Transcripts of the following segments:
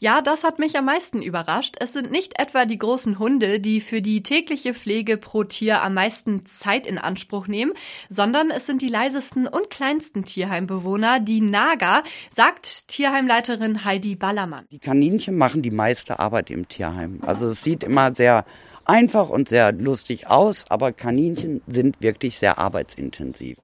Ja, das hat mich am meisten überrascht. Es sind nicht etwa die großen Hunde, die für die tägliche Pflege pro Tier am meisten Zeit in Anspruch nehmen, sondern es sind die leisesten und kleinsten Tierheimbewohner, die Nager, sagt Tierheimleiterin Heidi Ballermann. Die Kaninchen machen die meiste Arbeit im Tierheim. Also es sieht immer sehr einfach und sehr lustig aus, aber Kaninchen sind wirklich sehr arbeitsintensiv.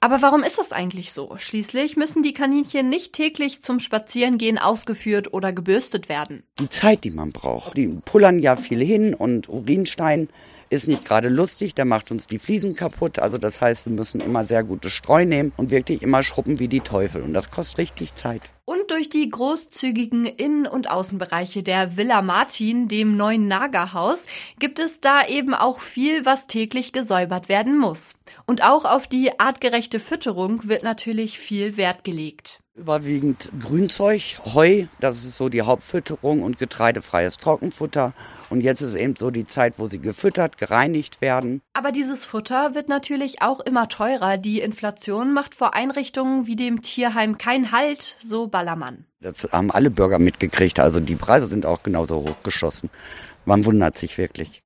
Aber warum ist das eigentlich so? Schließlich müssen die Kaninchen nicht täglich zum Spazierengehen ausgeführt oder gebürstet werden. Die Zeit, die man braucht. Die pullern ja viel hin und Urinstein ist nicht gerade lustig, der macht uns die Fliesen kaputt. Also das heißt, wir müssen immer sehr gutes Streu nehmen und wirklich immer schruppen wie die Teufel. Und das kostet richtig Zeit. Und durch die großzügigen Innen- und Außenbereiche der Villa Martin, dem neuen Nagerhaus, gibt es da eben auch viel, was täglich gesäubert werden muss. Und auch auf die artgerechte Fütterung wird natürlich viel Wert gelegt. Überwiegend Grünzeug, Heu, das ist so die Hauptfütterung und getreidefreies Trockenfutter. Und jetzt ist eben so die Zeit, wo sie gefüttert, gereinigt werden. Aber dieses Futter wird natürlich auch immer teurer. Die Inflation macht vor Einrichtungen wie dem Tierheim kein Halt, so Ballermann. Das haben alle Bürger mitgekriegt. Also die Preise sind auch genauso hochgeschossen. Man wundert sich wirklich.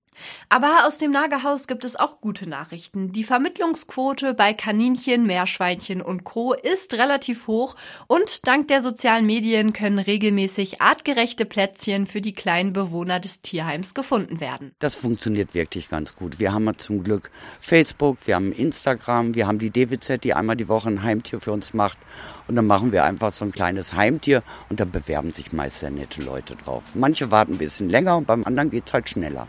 Aber aus dem Nagerhaus gibt es auch gute Nachrichten. Die Vermittlungsquote bei Kaninchen, Meerschweinchen und Co. ist relativ hoch und dank der sozialen Medien können regelmäßig artgerechte Plätzchen für die kleinen Bewohner des Tierheims gefunden werden. Das funktioniert wirklich ganz gut. Wir haben zum Glück Facebook, wir haben Instagram, wir haben die DWZ, die einmal die Woche ein Heimtier für uns macht und dann machen wir einfach so ein kleines Heimtier und da bewerben sich meist sehr nette Leute drauf. Manche warten ein bisschen länger und beim anderen geht es halt schneller.